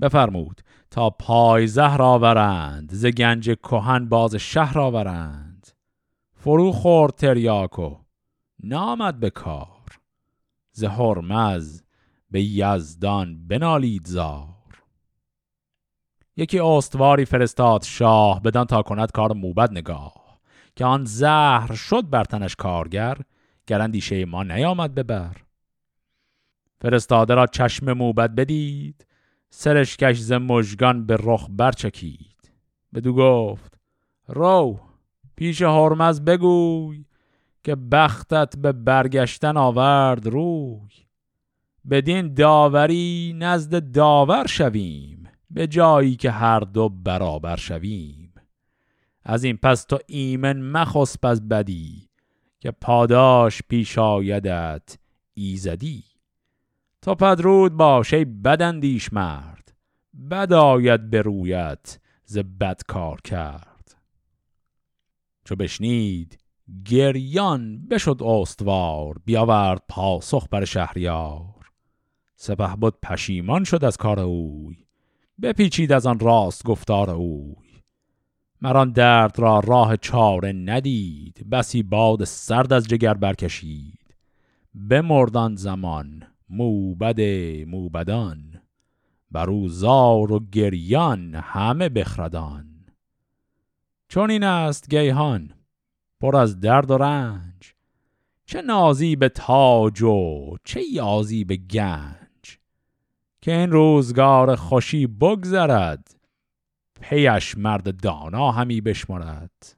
بفرمود تا پای زهر آورند. ز گنج کهن باز شهر آورند. فرو خورد تریاکو نامد به کار. ز هرمز به یزدان بنالید زار. یکی استواری فرستاد شاه بدان تا کند کار موبد نگاه. که آن زهر شد بر تنش کارگر گرندیشه ما نیامد ببر فرستاده را چشم موبد بدید. سرش کش ز مژگان به رخ برچکید. بدو گفت رو پیش هرمز بگوی که بختت به برگشتن آورد روی. بدین داوری نزد داور شویم به جایی که هر دو برابر شویم. از این پس تو ایمن مخسب از بدی که پاداش پیش آیدت ایزدی. تا پدرود باش ای بدندیش مرد. بد آید به رویت ز بد کار کرد. چو بشنید گریان بشد استوار بیاورد پاسخ بر شهریار. سپه بود پشیمان شد از کار اوی بپیچید از آن راست گفتار اوی. مران درد را راه چاره ندید بسی باد سرد از جگر برکشید. بمردان زمان موبد موبدان برو زار و گریان همه بخردان. چون این است گیهان پر از درد و رنج. چه نازی به تاج و چه یازی به گنج. که این روزگار خوشی بگذرد پیش مرد دانا همی بشمارد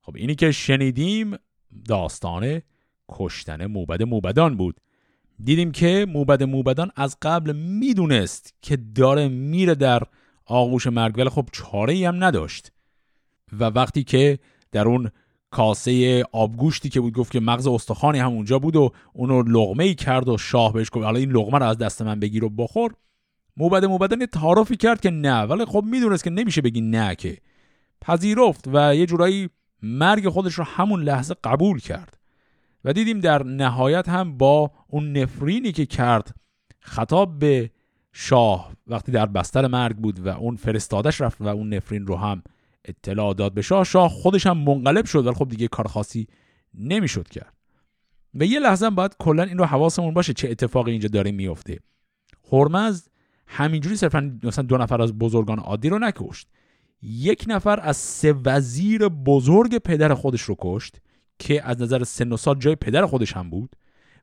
خب اینی که شنیدیم داستانه کشتن موبد موبدان بود. دیدیم که موبد موبدان از قبل می‌دونست که داره میره در آغوش مرگ ولی خب چاره ای هم نداشت. و وقتی که در اون کاسه آبگوشتی که بود گفت که مغز استخوانی هم اونجا بود و اونو لغمه ای کرد و شاه بهش گفت حالا این لغمه رو از دست من بگیر و بخور. موبد موبدان یه تعارفی کرد که نه ولی خب می‌دونست که نمیشه بگی نه که. پذیرفت و یه جورایی مرگ خودش رو همون لحظه قبول کرد. و دیدیم در نهایت هم با اون نفرینی که کرد خطاب به شاه وقتی در بستر مرگ بود و اون فرستادش رفت و اون نفرین رو هم اطلاع داد به شاه شاه خودش هم منقلب شد ولی خب دیگه کار خاصی نمی‌شد کرد. و یه لحظه هم باید کلا این رو حواسمون باشه چه اتفاقی اینجا داره میفته. هرمز همینجوری صرفا مثلا دو نفر از بزرگان عادی رو نکشت. یک نفر از سه وزیر بزرگ پدر خودش رو کشت. که از نظر سن و سال جای پدر خودش هم بود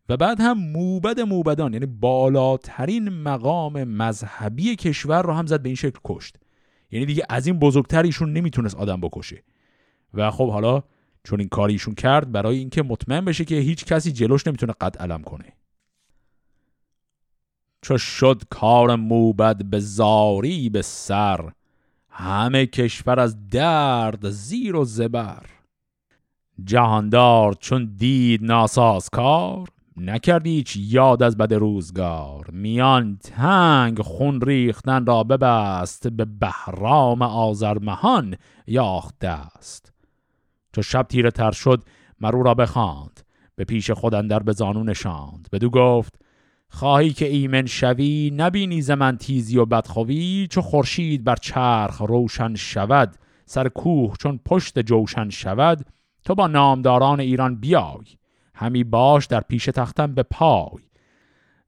و بعد هم موبد موبدان یعنی بالاترین مقام مذهبی کشور رو هم زد به این شکل کشت. یعنی دیگه از این بزرگتر ایشون نمی‌تونست آدم بکشه. و خب حالا چون این کاری ایشون کرد برای اینکه مطمئن بشه که هیچ کسی جلوش نمی‌تونه قد علم کنه. چو شد کار موبد به زاری به سر همه کشور از درد زیر و زبر. جهاندار چون دید ناساز کار نکردی هیچ یاد از بد روزگار. میان تنگ خون ریختن را ببست به بهرام آزرمهان یاخت دست چو شب تیره تر شد مرو را بخواند به پیش خود اندر به زانو نشاند. بدو گفت خواهی که ایمن شوی نبینی ز من تیزی و بدخوی چو خورشید بر چرخ روشن شود سر کوه چون پشت جوشن شود. تو با نامداران ایران بیای. همی باش در پیش تختم به پای.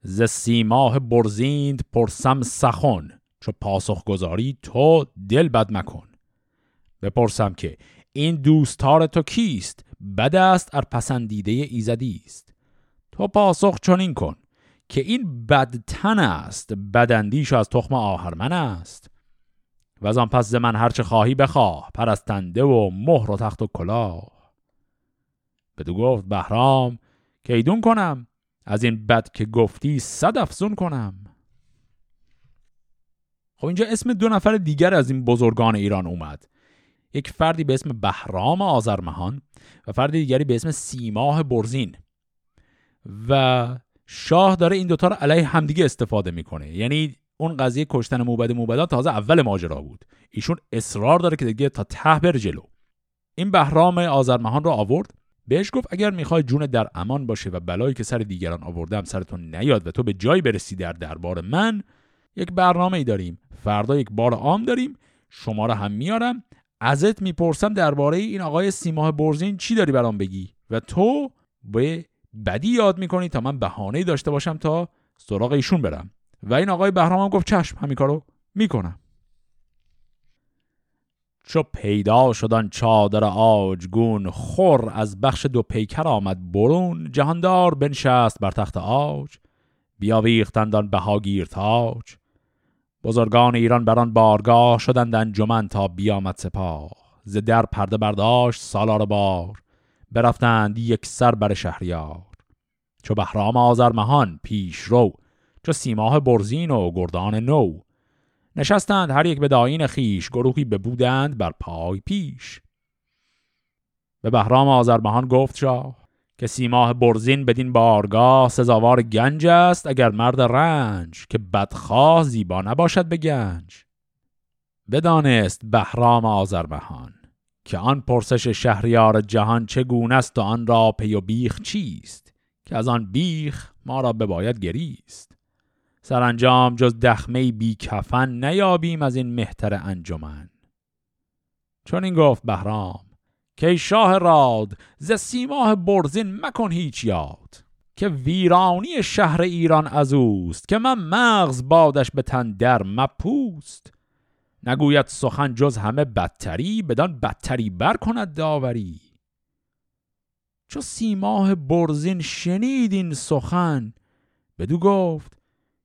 ز سیماه برزیند پرسم سخن چو پاسخ گذاری تو دل بد مکن. بپرسم که این دوستار تو کیست؟ بد است ار پسندیده ایزدی است. تو پاسخ چنین کن که این بدتن است بدندیش از تخم آهرمن است. و از آن پس ز من هرچه خواهی بخواه پرستنده و مهر و تخت و کلاه. بدو گفت بهرام که ایدون کنم؟ از این بد که گفتی صد افزون کنم. خب اینجا اسم دو نفر دیگر از این بزرگان ایران اومد. یک فردی به اسم بهرام آذرمهان و فردی دیگری به اسم سیماه برزین. و شاه داره این دوتا رو علیه همدیگه استفاده می‌کنه. یعنی اون قضیه کشتن موبد موبدان تازه اول ماجرا بود. ایشون اصرار داره که دیگه تا ته بر جلو. این بهرام آذرمهان رو آورد. بهش گفت اگر می‌خوای جون در امان باشه و بلایی که سر دیگران آوردم سرتون نیاد و تو به جایی برسی در دربار من یک برنامه ای داریم. فردا یک بار عام داریم. شما رو هم میارم. ازت می‌پرسم درباره این آقای سیماه برزین چی داری برام بگی؟ و تو به بدی یاد می‌کنی تا من بهانه داشته باشم تا سراغ ایشون برم. و این آقای بهرام هم گفت چشم همین کارو می‌کنم. چو پیدا شدن چادر آجگون خور از بخش دو پیکر آمد برون جهاندار بنشست بر تخت آج بیاویختندان بهاگیر تاج. بزرگان ایران بران بارگاه شدند انجمن تا بیامد سپاه. ز در پرده برداشت سالار بار برفتند یک سر بر شهریار. چو بهرام آذرمهان پیش رو چو سیماه برزین و گردان نو نشستند هر یک به داین خیش گروهی ببودند بر پای پیش. به بهرام آذرمهان گفت شاه که سیماه برزین بدین بارگاه سزاوار گنج است اگر مرد رنج که بدخواه زیبا نباشد به گنج. بدانست بهرام آذربهان که آن پرسش شهریار جهان چگونه است و آن را پی و بیخ چیست که از آن بیخ ما را بباید گریست. سرانجام جز دخمه بی کفن نیابیم از این مهتر انجمن. چون این گفت بهرام که شاه راد ز سیماه برزین مکن هیچ یاد که ویرانی شهر ایران از اوست که من مغز بادش به تن در مپوست. نگوید سخن جز همه بدتری بدان بدتری بر کند داوری. چو سیماه برزین شنید این سخن بدو گفت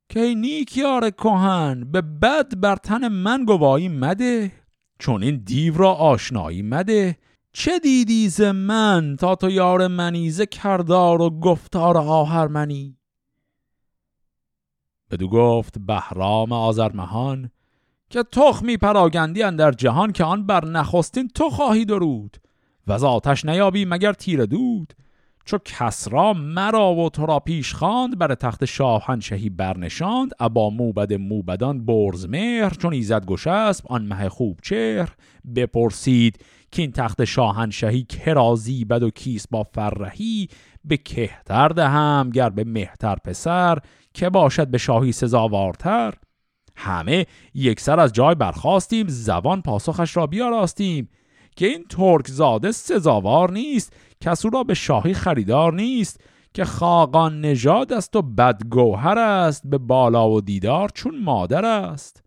که نیکیار کهن به بد بر تن من گواهی مده چون این دیو را آشنایی مده. چه دیدی ز من تا تو یار منی ز کردار و گفتار آهرمنی بدو گفت بهرام آذرمهان که تخمی پراگندی در جهان که آن بر نخستین تو خواهی درود. و از آتش نیابی مگر تیر دود؟ چو کسرا مرا و تو را پیش خواند بر تخت شاهنشهی برنشاند. ابا موبد موبدان برز مهر چون ایزد گشسب آن مه خوب چهر. بپرسید که این تخت شاهنشهی کرازی بد و کیس با فرهی؟ به کهتر دهم گر به مهتر پسر. که باشد به شاهی سزاوارتر؟ همه یک سر از جای برخواستیم زبان پاسخش را بیاراستیم. که این ترک زاده سزاوار نیست کسو را به شاهی خریدار نیست که خاقان نژاد است و بدگوهر است به بالا و دیدار چون مادر است.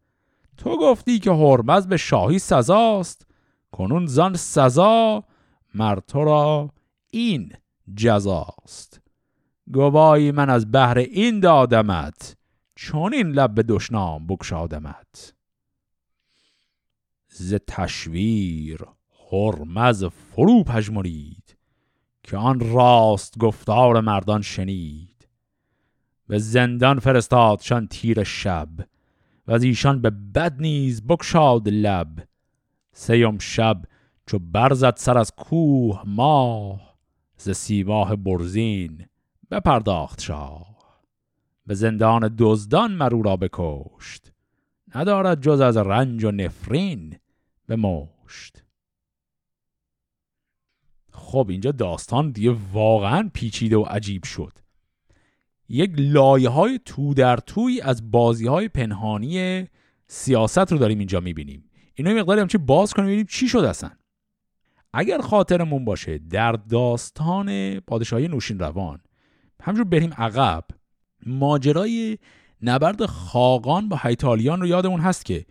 تو گفتی که هرمز به شاهی سزاست کنون زان سزا مر تو را این جزاست گواهی من از بهر این دادمت چون این لب به دشنام بکشادمت ز تشویر هرمز فرو پژمرید. که آن راست گفتار مردان شنید. به زندان فرستادشان تیر شب و از ایشان به بد نیز بکشاد لب. سیم شب چو برزد سر از کوه ماه ز سیماه برزین بپرداخت شاه. به زندان دزدان مرو را بکشت ندارد جز از رنج و نفرین به مشت خب اینجا داستان دیگه واقعا پیچیده و عجیب شد. یک لایه های تو در توی از بازی های پنهانی سیاست رو داریم اینجا می‌بینیم. اینو مقداری همچی باز کنیم ببینیم چی شد اصلا. اگر خاطرمون باشه در داستان پادشاهی نوشین روان همجور بریم عقب ماجرای نبرد خاقان با هیتالیان رو یادمون هست که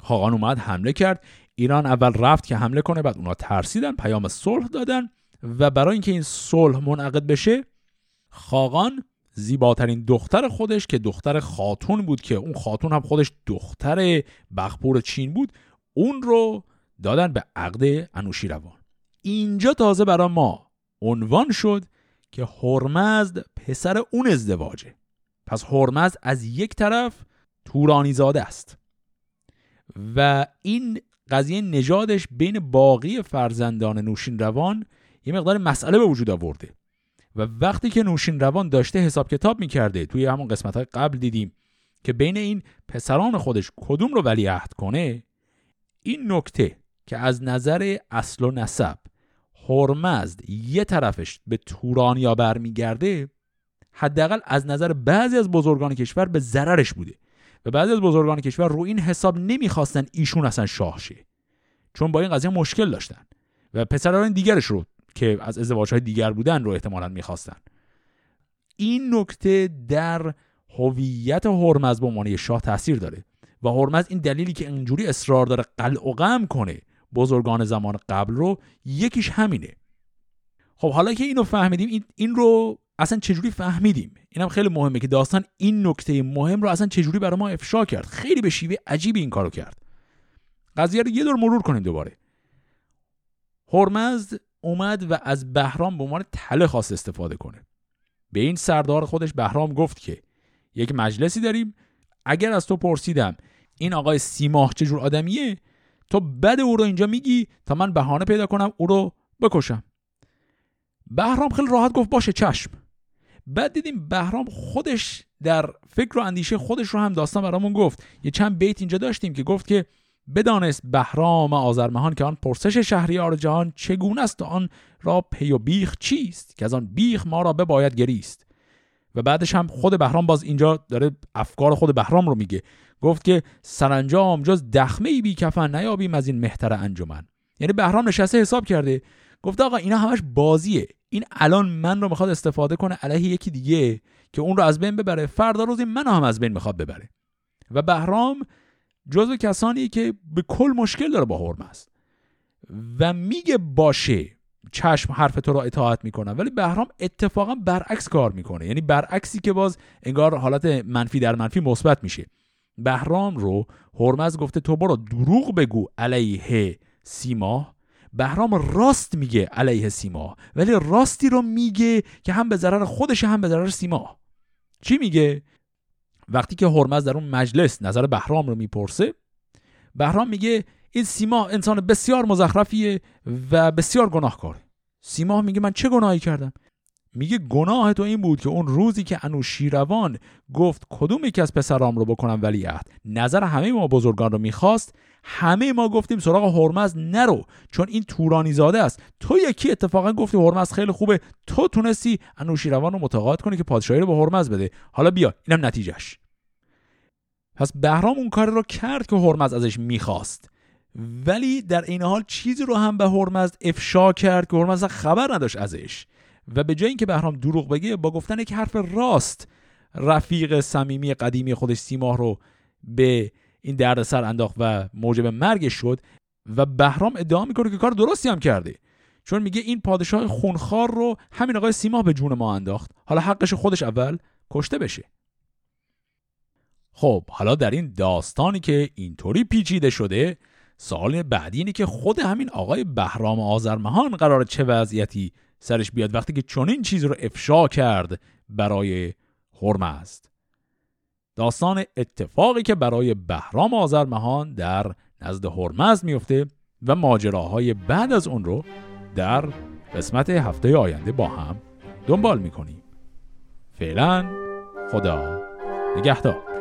خاقان اومد حمله کرد. ایران اول رفت که حمله کنه بعد اونا ترسیدن پیام صلح دادن و برای اینکه این صلح منعقد بشه خاقان زیباترین دختر خودش که دختر خاتون بود که اون خاتون هم خودش دختر بخپور چین بود اون رو دادن به عقد انوشیروان. اینجا تازه برای ما عنوان شد که هرمزد پسر اون ازدواجه. پس هرمزد از یک طرف تورانی زاده است. و این قضیه نژادش بین باقی فرزندان نوشین روان یه مقدار مسئله به وجود آورده و وقتی که نوشین روان داشته حساب کتاب می‌کرده توی همون قسمت های قبل دیدیم که بین این پسران خودش کدوم رو ولیعهد کنه این نکته که از نظر اصل و نسب هرمزد یه طرفش به تورانیا برمیگرده حداقل از نظر بعضی از بزرگان کشور به ضررش بوده. و بعضی از بزرگان کشور رو این حساب نمی‌خواستن ایشون اصلا شاه شه چون با این قضیه مشکل داشتن و پسران دیگرش رو که از ازدواجهای دیگر بودن رو احتمالا می‌خواستن. این نکته در هویت هرمز به عنوان شاه تاثیر داره و هرمز این دلیلی که اینجوری اصرار داره قلع و غم کنه بزرگان زمان قبل رو یکیش همینه. خب حالا که اینو فهمیدیم این, این رو اصلا چجوری فهمیدیم؟ اینم خیلی مهمه که داستان این نکته مهم رو اصلا چجوری برای ما افشا کرد. خیلی به شیوه عجیبی این کارو کرد. قضیه رو یه دور مرور کنیم دوباره. هرمزد اومد و از بهرام به عنوان تله خواست استفاده کنه. به این سردار خودش بهرام گفت که یک مجلسی داریم. اگر از تو پرسیدم این آقای سیماه چجور آدمیه تو بد او رو اینجا میگی تا من بهانه پیدا کنم او رو بکشم. بهرام خیلی راحت گفت باشه چشم. بعد دیدیم بهرام خودش در فکر و اندیشه خودش رو هم داستان برامون گفت. یه چند بیت اینجا داشتیم که گفت که بدانست بهرام آذرمهان که آن پرسش شهریار جهان چگونه است و آن را پی و بیخ چیست که از آن بیخ ما را بباید گریست. و بعدش هم خود بهرام باز اینجا داره افکار خود بهرام رو میگه. گفت که سرانجام جز دخمه ای بی کفن نیابیم از این مهتر انجمن. یعنی بهرام نشسته حساب کرده گفت آقا اینا همش بازیه. این الان من رو می‌خواد استفاده کنه علیه یکی دیگه که اون رو از بین ببره. فردا روزی منو هم از بین می‌خواد ببره. و بهرام جزو کسانی که به کل مشکل داره با هرمز و میگه باشه چشم حرف تو را اطاعت می‌کنم ولی بهرام اتفاقا برعکس کار می‌کنه. یعنی برعکسی که باز انگار حالت منفی در منفی مثبت میشه. بهرام رو هرمز گفته تو برو دروغ بگو علیه سیما بهرام راست میگه علیه سیما ولی راستی رو میگه که هم به ضرر خودش هم به ضرر سیما. چی میگه؟ وقتی که هرمز در اون مجلس نظر بهرام رو می‌پرسه بهرام میگه این سیما انسان بسیار مزخرفیه و بسیار گناهکاره. سیما میگه من چه گناهی کردم؟ میگه گناه تو این بود که اون روزی که انوشیروان گفت کدوم یکی از پسرام رو بکنم ولیعهد نظر همه ما بزرگان رو می‌خواست. همه ما گفتیم سراغ هرمز نرو چون این تورانی زاده است. تو یکی اتفاقا گفتی هرمز خیلی خوبه. تو تونستی انوشیروان رو متقاعد کنی که پادشاهی رو به هرمز بده. حالا بیا اینم نتیجهش. پس بهرام اون کار رو کرد که هرمز ازش می‌خواست. ولی در این حال چیزی رو هم به هرمز افشا کرد که هرمز خبر نداشت ازش. و به جای اینکه بهرام دروغ بگه با گفتن یک حرف راست رفیق صمیمی قدیمی خودش سیماه رو به این دردسر انداخت و موجب مرگش شد و بهرام ادعا می‌کنه که کار درستی هم کرده. چون میگه این پادشاه خونخوار رو همین آقای سیماه به جون ما انداخت. حالا حقش خودش اول کشته بشه. خب حالا در این داستانی که اینطوری پیچیده شده سوال بعدی اینه که خود همین آقای بهرام آذرمهان قرار چه وضعیتی سرش بیاد وقتی که چنین چیز رو افشا کرد برای است. داستان اتفاقی که برای بهرام آذرمهان در نزد هرمزد میفته و ماجراهای بعد از اون رو در قسمت هفته آینده با هم دنبال می‌کنیم. فعلا خدا نگهدار.